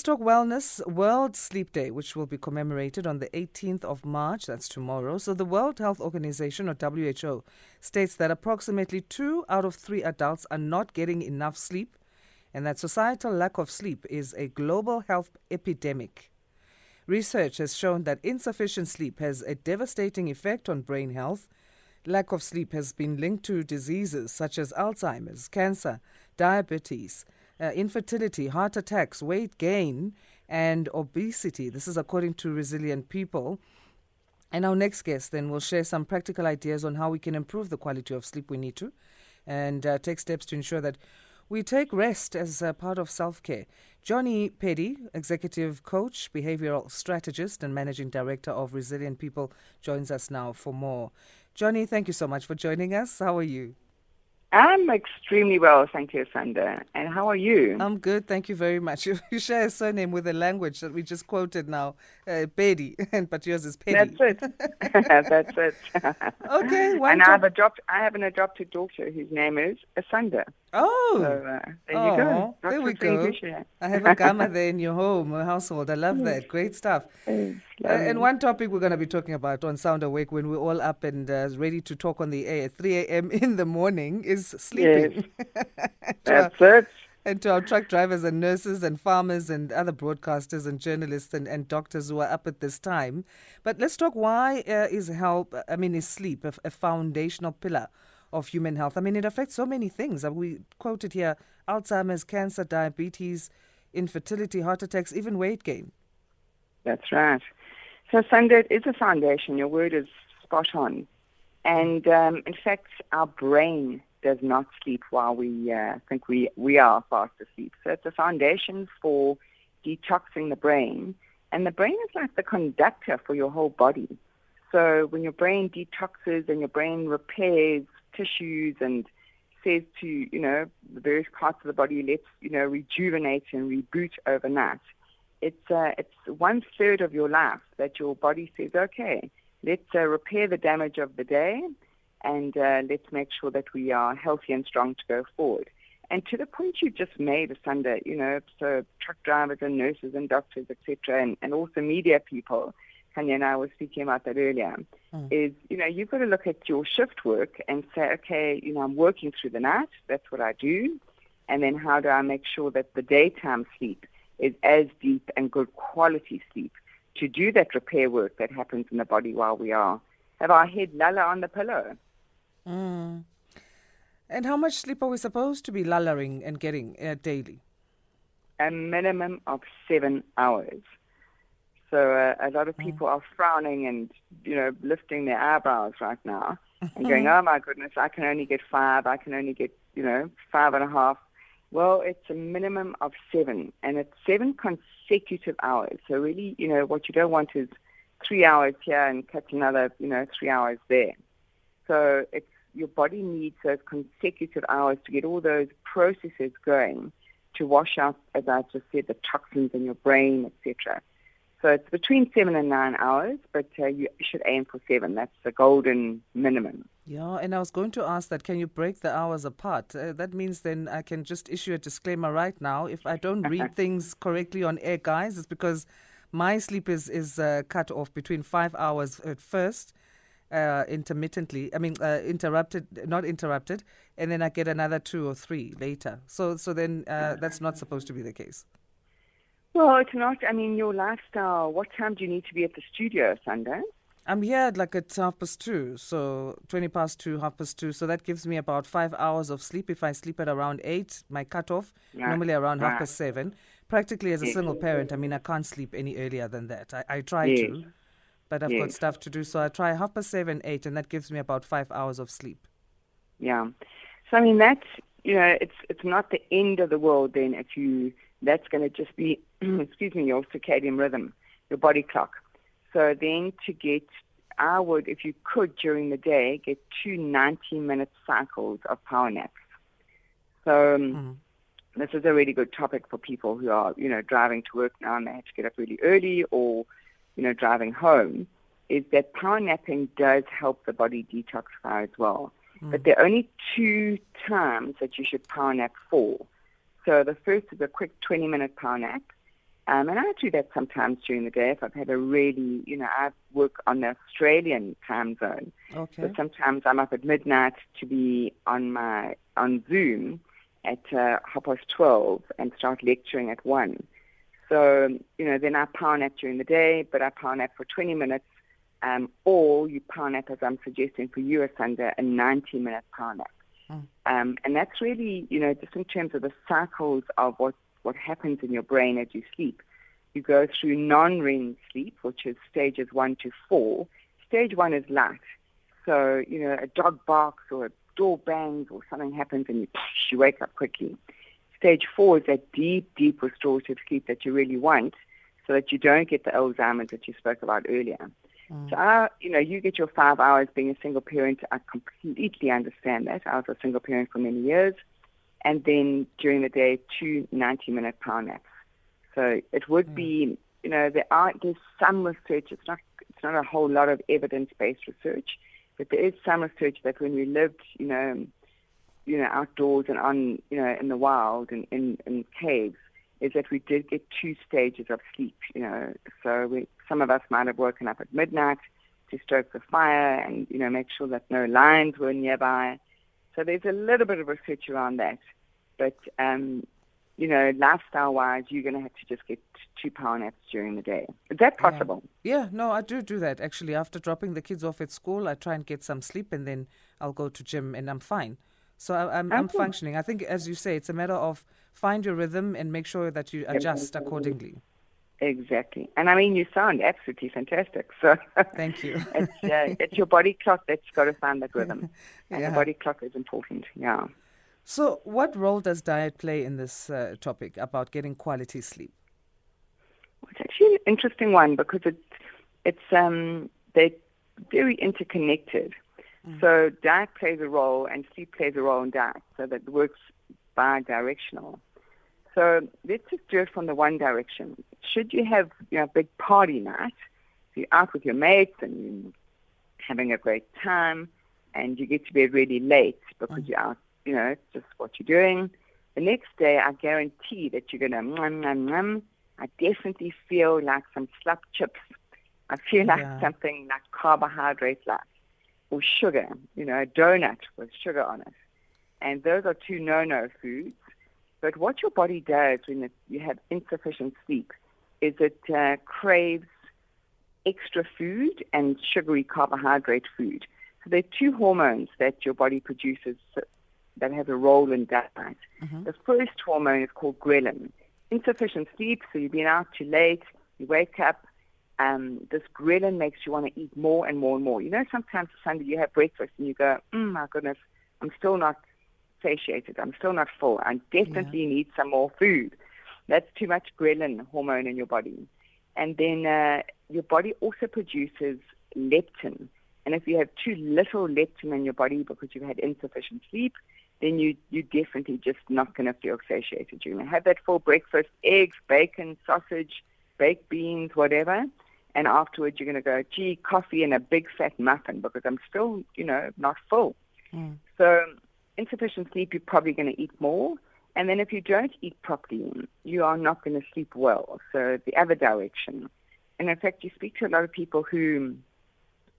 let's talk wellness. World Sleep Day, which will be commemorated on the 18th of March, that's tomorrow. So, the World Health Organization, or WHO, states that approximately two out of three adults are not getting enough sleep, and that societal lack of sleep is a global health epidemic. Research has shown that insufficient sleep has a devastating effect on brain health. Lack of sleep has been linked to diseases such as Alzheimer's, cancer, diabetes uh, infertility, heart attacks, weight gain, and obesity. This is according to Resilient People. And our next guest then will share some practical ideas on how we can improve the quality of sleep we need to and uh, take steps to ensure that we take rest as a part of self care. Joni Peddie, executive coach, behavioral strategist, and managing director of Resilient People, joins us now for more. Joni, thank you so much for joining us. How are you? I'm extremely well, thank you, Asanda. And how are you? I'm good, thank you very much. You share a surname with a language that we just quoted now, uh, Pedi, but yours is Peddie. That's it. That's it. okay. and I have, adopted, I have an adopted daughter whose name is Asanda. Oh, so, uh, there you go. There we go. I have a gamma there in your home, a household. I love that. Great stuff. Uh, and one topic we're going to be talking about on Sound Awake when we're all up and uh, ready to talk on the air at 3 a.m. in the morning is sleeping. Yes. That's it. And to our truck drivers and nurses and farmers and other broadcasters and journalists and, and doctors who are up at this time. But let's talk why uh, is help, I mean, is sleep a, a foundational pillar of human health. I mean, it affects so many things. Uh, we quoted here Alzheimer's, cancer, diabetes, infertility, heart attacks, even weight gain. That's right. So, Asanda is a foundation. Your word is spot on. And um, in fact, our brain does not sleep while we uh, think we, we are fast asleep. So, it's a foundation for detoxing the brain. And the brain is like the conductor for your whole body. So, when your brain detoxes and your brain repairs tissues and says to, you know, the various parts of the body, let's, you know, rejuvenate and reboot overnight. It's, uh, it's one third of your life that your body says, okay, let's uh, repair the damage of the day and uh, let's make sure that we are healthy and strong to go forward. And to the point you just made, Asanda, you know, so truck drivers and nurses and doctors, etc., and, and also media people, Kanya and I were speaking about that earlier, mm. is, you know, you've got to look at your shift work and say, okay, you know, I'm working through the night. That's what I do. And then how do I make sure that the daytime sleep is as deep and good quality sleep to do that repair work that happens in the body while we are have our head lulla on the pillow. Mm. And how much sleep are we supposed to be lullering and getting uh, daily? A minimum of seven hours. So uh, a lot of people are frowning and you know lifting their eyebrows right now and going, "Oh my goodness, I can only get five. I can only get you know five and a half." Well, it's a minimum of seven, and it's seven consecutive hours. So really, you know, what you don't want is three hours here and cut another, you know, three hours there. So it's your body needs those consecutive hours to get all those processes going to wash out, as I just said, the toxins in your brain, etc. So it's between seven and nine hours, but uh, you should aim for seven. That's the golden minimum. Yeah, and I was going to ask that can you break the hours apart? Uh, that means then I can just issue a disclaimer right now. If I don't read things correctly on air, guys, it's because my sleep is, is uh, cut off between five hours at first. Uh, intermittently, I mean, uh, interrupted, not interrupted, and then I get another two or three later. So, so then uh, that's not supposed to be the case. Well, it's not. I mean, your lifestyle. What time do you need to be at the studio Asanda? I'm here at like at half past two, so 20 past two, half past two. So that gives me about five hours of sleep. If I sleep at around eight, my cutoff, yeah. normally around half past seven. Practically as a yes. single parent, I mean, I can't sleep any earlier than that. I, I try yes. to, but I've yes. got stuff to do. So I try half past seven, eight, and that gives me about five hours of sleep. Yeah. So, I mean, that's, you know, it's, it's not the end of the world then if you that's going to just be, excuse me, your circadian rhythm, your body clock. So then to get, I would, if you could during the day, get two 90-minute cycles of power naps. So um, mm-hmm. this is a really good topic for people who are, you know, driving to work now and they have to get up really early or, you know, driving home, is that power napping does help the body detoxify as well. Mm-hmm. But there are only two times that you should power nap for. So the first is a quick 20 minute power nap. Um, and I do that sometimes during the day if I've had a really, you know, I work on the Australian time zone. Okay. So sometimes I'm up at midnight to be on my on Zoom at uh, half past twelve and start lecturing at one. So you know, then I power nap during the day, but I power nap for 20 minutes, um, or you power nap as I'm suggesting for you, Asanda, a 90-minute power nap. Mm. Um, and that's really, you know, just in terms of the cycles of what what happens in your brain as you sleep. You go through non-REM sleep, which is stages one to four. Stage one is light. So, you know, a dog barks or a door bangs or something happens and you, you wake up quickly. Stage four is that deep, deep restorative sleep that you really want so that you don't get the Alzheimer's that you spoke about earlier. Mm. So, I, you know, you get your five hours being a single parent. I completely understand that. I was a single parent for many years. And then during the day, two 90-minute power naps. So it would Mm. be, you know, there are there's some research. It's not it's not a whole lot of evidence-based research, but there is some research that when we lived, you know, you know, outdoors and on, you know, in the wild and in, in caves, is that we did get two stages of sleep. You know, so we, some of us might have woken up at midnight to stoke the fire and you know make sure that no lions were nearby. So there's a little bit of research around that, but um, you know, lifestyle-wise, you're going to have to just get two power naps during the day. Is that possible? Yeah, no, I do do that actually. After dropping the kids off at school, I try and get some sleep, and then I'll go to gym, and I'm fine. So I, I'm I'm Okay. functioning. I think, as you say, it's a matter of find your rhythm and make sure that you adjust accordingly. Exactly. And I mean, you sound absolutely fantastic. So Thank you. it's, uh, it's your body clock that's got to find that rhythm. And Yeah. the body clock is important. Yeah. So, what role does diet play in this uh, topic about getting quality sleep? Well, It's actually an interesting one because it's it's um they're very interconnected. So diet plays a role and sleep plays a role in diet. So that works bi-directional. So let's just do it from the one direction. Should you have you know a big party night, so you're out with your mates and you're having a great time, and you get to bed really late because you're out, you know, it's just what you're doing. The next day, I guarantee that you're going to mwah, mwah, mwah. I definitely feel like some slap chips. I feel like Yeah. something like carbohydrates like or sugar, you know, a donut with sugar on it. And those are two no-no foods. But what your body does when it, you have insufficient sleep is it uh, craves extra food and sugary carbohydrate food. So there are two hormones that your body produces that have a role in diet. Mhm. The first hormone is called ghrelin. Insufficient sleep, so you've been out too late, you wake up, um, this ghrelin makes you want to eat more and more and more. You know, sometimes Asanda you have breakfast and you go, mm, my goodness, I'm still not satiated. I'm still not full. I definitely need some more food. That's too much ghrelin hormone in your body. And then uh, your body also produces leptin. And if you have too little leptin in your body because you've had insufficient sleep, then you you're definitely just not going to feel satiated. You're going to have that full breakfast: eggs, bacon, sausage, baked beans, whatever. And afterwards, you're going to go, gee, coffee and a big fat muffin because I'm still, you know, not full. Mm. So insufficient sleep, you're probably going to eat more. And then if you don't eat properly, you are not going to sleep well. So the other direction. And in fact, you speak to a lot of people who,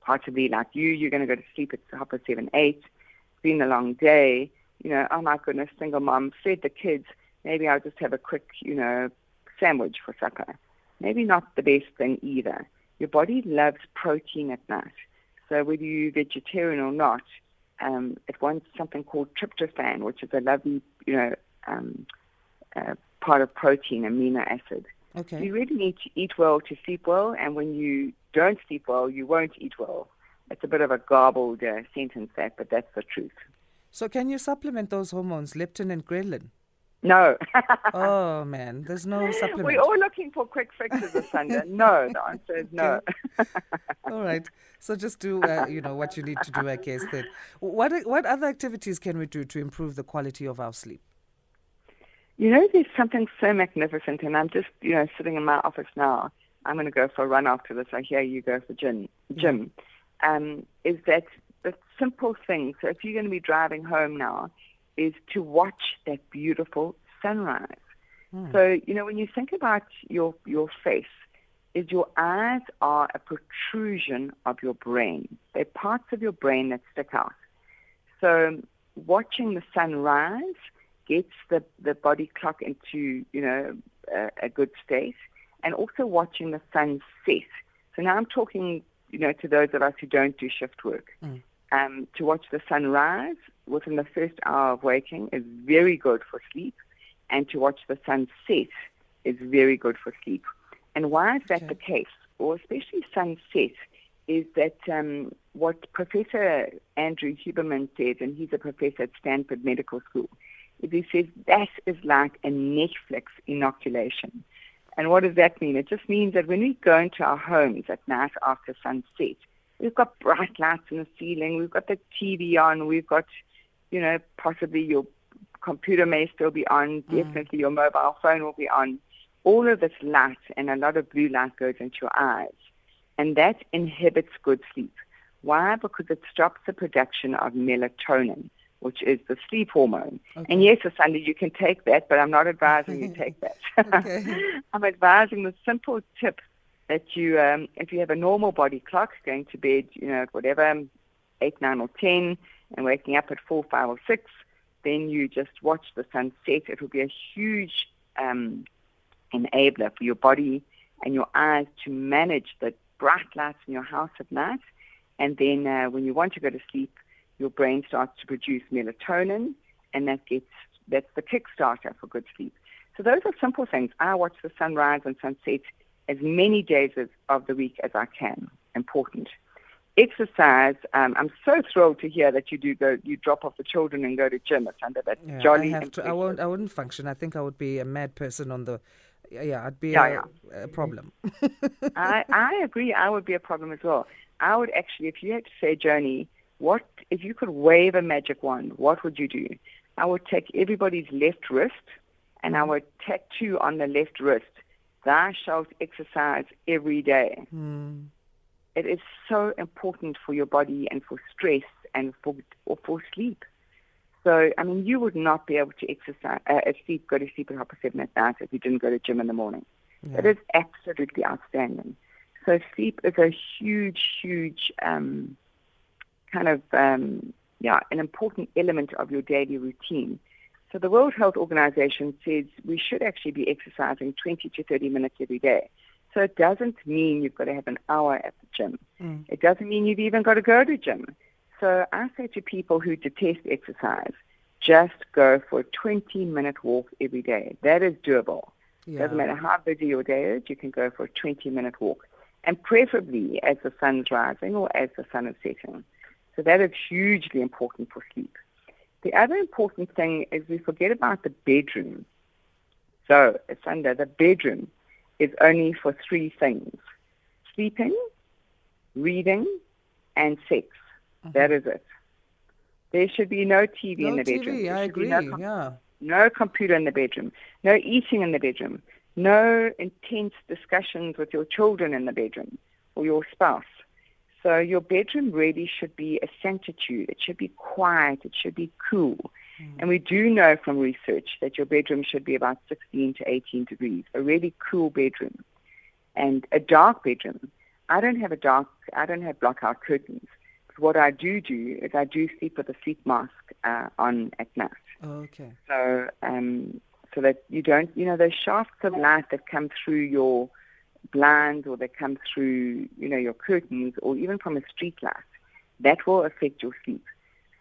possibly like you, you're going to go to sleep at half past seven, eight. It's been a long day. You know, oh my goodness, single mom, fed the kids. Maybe I'll just have a quick, you know, sandwich for supper. Maybe not the best thing either. Your body loves protein at night. So whether you're vegetarian or not, um, it wants something called tryptophan, which is a lovely, you know, um, uh, part of protein, amino acid. Okay. You really need to eat well to sleep well, and when you don't sleep well, you won't eat well. It's a bit of a garbled uh, sentence, that, but that's the truth. So, can you supplement those hormones, leptin and ghrelin? No. Oh man, there's no supplement. We're all looking for quick fixes Asanda. No, the answer is no. All right. So just do uh, you know what you need to do, I guess. Then, what what other activities can we do to improve the quality of our sleep? You know, there's something so magnificent, and I'm just, you know, sitting in my office now. I'm going to go for a run after this. I hear you go for gym. Gym um, is that the simple thing. So if you're going to be driving home now, is to watch that beautiful sunrise. Hmm. So, you know, when you think about your, your face, is your eyes are a protrusion of your brain. They're parts of your brain that stick out. So watching the sun rise gets the, the body clock into, you know, a, a good state. And also watching the sun set. So now I'm talking, you know, to those of us who don't do shift work. Mm. Um, to watch the sun rise within the first hour of waking is very good for sleep. And to watch the sun set is very good for sleep. And why is that okay. the case? Or especially sunset is that um, what Professor Andrew Huberman says, and he's a professor at Stanford Medical School, is he says that is like a Netflix inoculation. And what does that mean? It just means that when we go into our homes at night after sunset, we've got bright lights in the ceiling, we've got the TV on, we've got, you know, possibly your computer may still be on, mm. definitely your mobile phone will be on. All of this light and a lot of blue light goes into your eyes and that inhibits good sleep. Why? Because it stops the production of melatonin, which is the sleep hormone. Okay. And yes, Asanda you can take that, but I'm not advising you take that. I'm advising the simple tip that you, um, if you have a normal body clock, going to bed, you know, whatever, eight, nine, or ten, and waking up at four, five, or six, then you just watch the sunset. It will be a huge um, enabler for your body and your eyes to manage the bright lights in your house at night. And then uh, when you want to go to sleep, your brain starts to produce melatonin, and that gets that's the kickstarter for good sleep. So those are simple things. I watch the sunrise and sunset as many days of the week as I can. Important. Exercise. Um, I'm so thrilled to hear that you do go. You drop off the children and go to gym. It's under that yeah, jolly. I, have to, I won't. I wouldn't function. I think I would be a mad person on the yeah, I'd be yeah, a, yeah. a, problem. I, I agree. I would be a problem as well. I would actually, if you had to say, Joni, what if you could wave a magic wand? What would you do? I would take everybody's left wrist, and I would tattoo on the left wrist. Thou shalt exercise every day. Mm. It is so important for your body and for stress and for or for sleep. So, I mean, you would not be able to exercise, uh, sleep, go to sleep at half past seven at night if you didn't go to gym in the morning. Yeah. It is absolutely outstanding. So sleep is a huge, huge um, kind of, um, yeah, an important element of your daily routine. So the World Health Organization says we should actually be exercising 20 to 30 minutes every day. So it doesn't mean you've got to have an hour at the gym. Mm. It doesn't mean you've even got to go to gym. So I say to people who detest exercise, just go for a 20 minute walk every day. That is doable. Yeah. Doesn't matter how busy your day is, you can go for a 20 minute walk. And preferably as the sun's rising or as the sun is setting. So that is hugely important for sleep. The other important thing is we forget about the bedroom. So it's under the bedroom is only for three things. Sleeping, reading, and sex. Mm-hmm. That is it. There should be no TV no in the TV, bedroom. I agree. No, com- yeah. no computer in the bedroom. No eating in the bedroom. No intense discussions with your children in the bedroom or your spouse. So your bedroom really should be a sanctuary. It should be quiet. It should be cool. Mm. And we do know from research that your bedroom should be about 16 to 18 degrees, a really cool bedroom. And a dark bedroom. I don't have a dark, I don't have blackout curtains what I do do is I do sleep with a sleep mask uh, on at night. Oh, okay. So, um, so that you don't, you know, those shafts of light that come through your blinds or that come through, you know, your curtains or even from a street light, that will affect your sleep.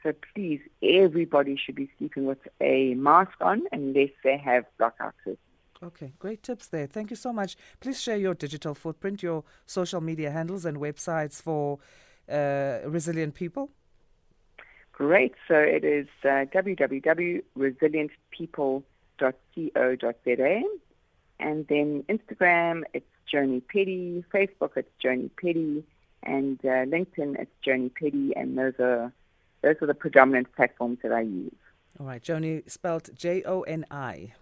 So please, everybody should be sleeping with a mask on unless they have blackout curtains. Okay, great tips there. Thank you so much. Please share your digital footprint, your social media handles, and websites for uh, resilient people? Great. So it is uh, www.resilientpeople.co.za. And then Instagram, it's Joni Peddie. Facebook, it's Joni Peddie. And uh, LinkedIn, it's Joni Peddie. And those are, those are the predominant platforms that I use. All right. Joni, spelled J O N I.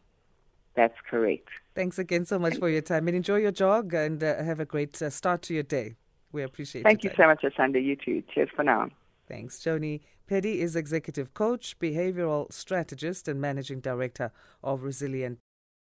That's correct. Thanks again so much for your time and enjoy your jog and uh, have a great uh, start to your day. We appreciate Thank you so much, Asanda. You too. Cheers for now. Thanks. Joni Peddie is executive coach, behavioral strategist, and managing director of Resilient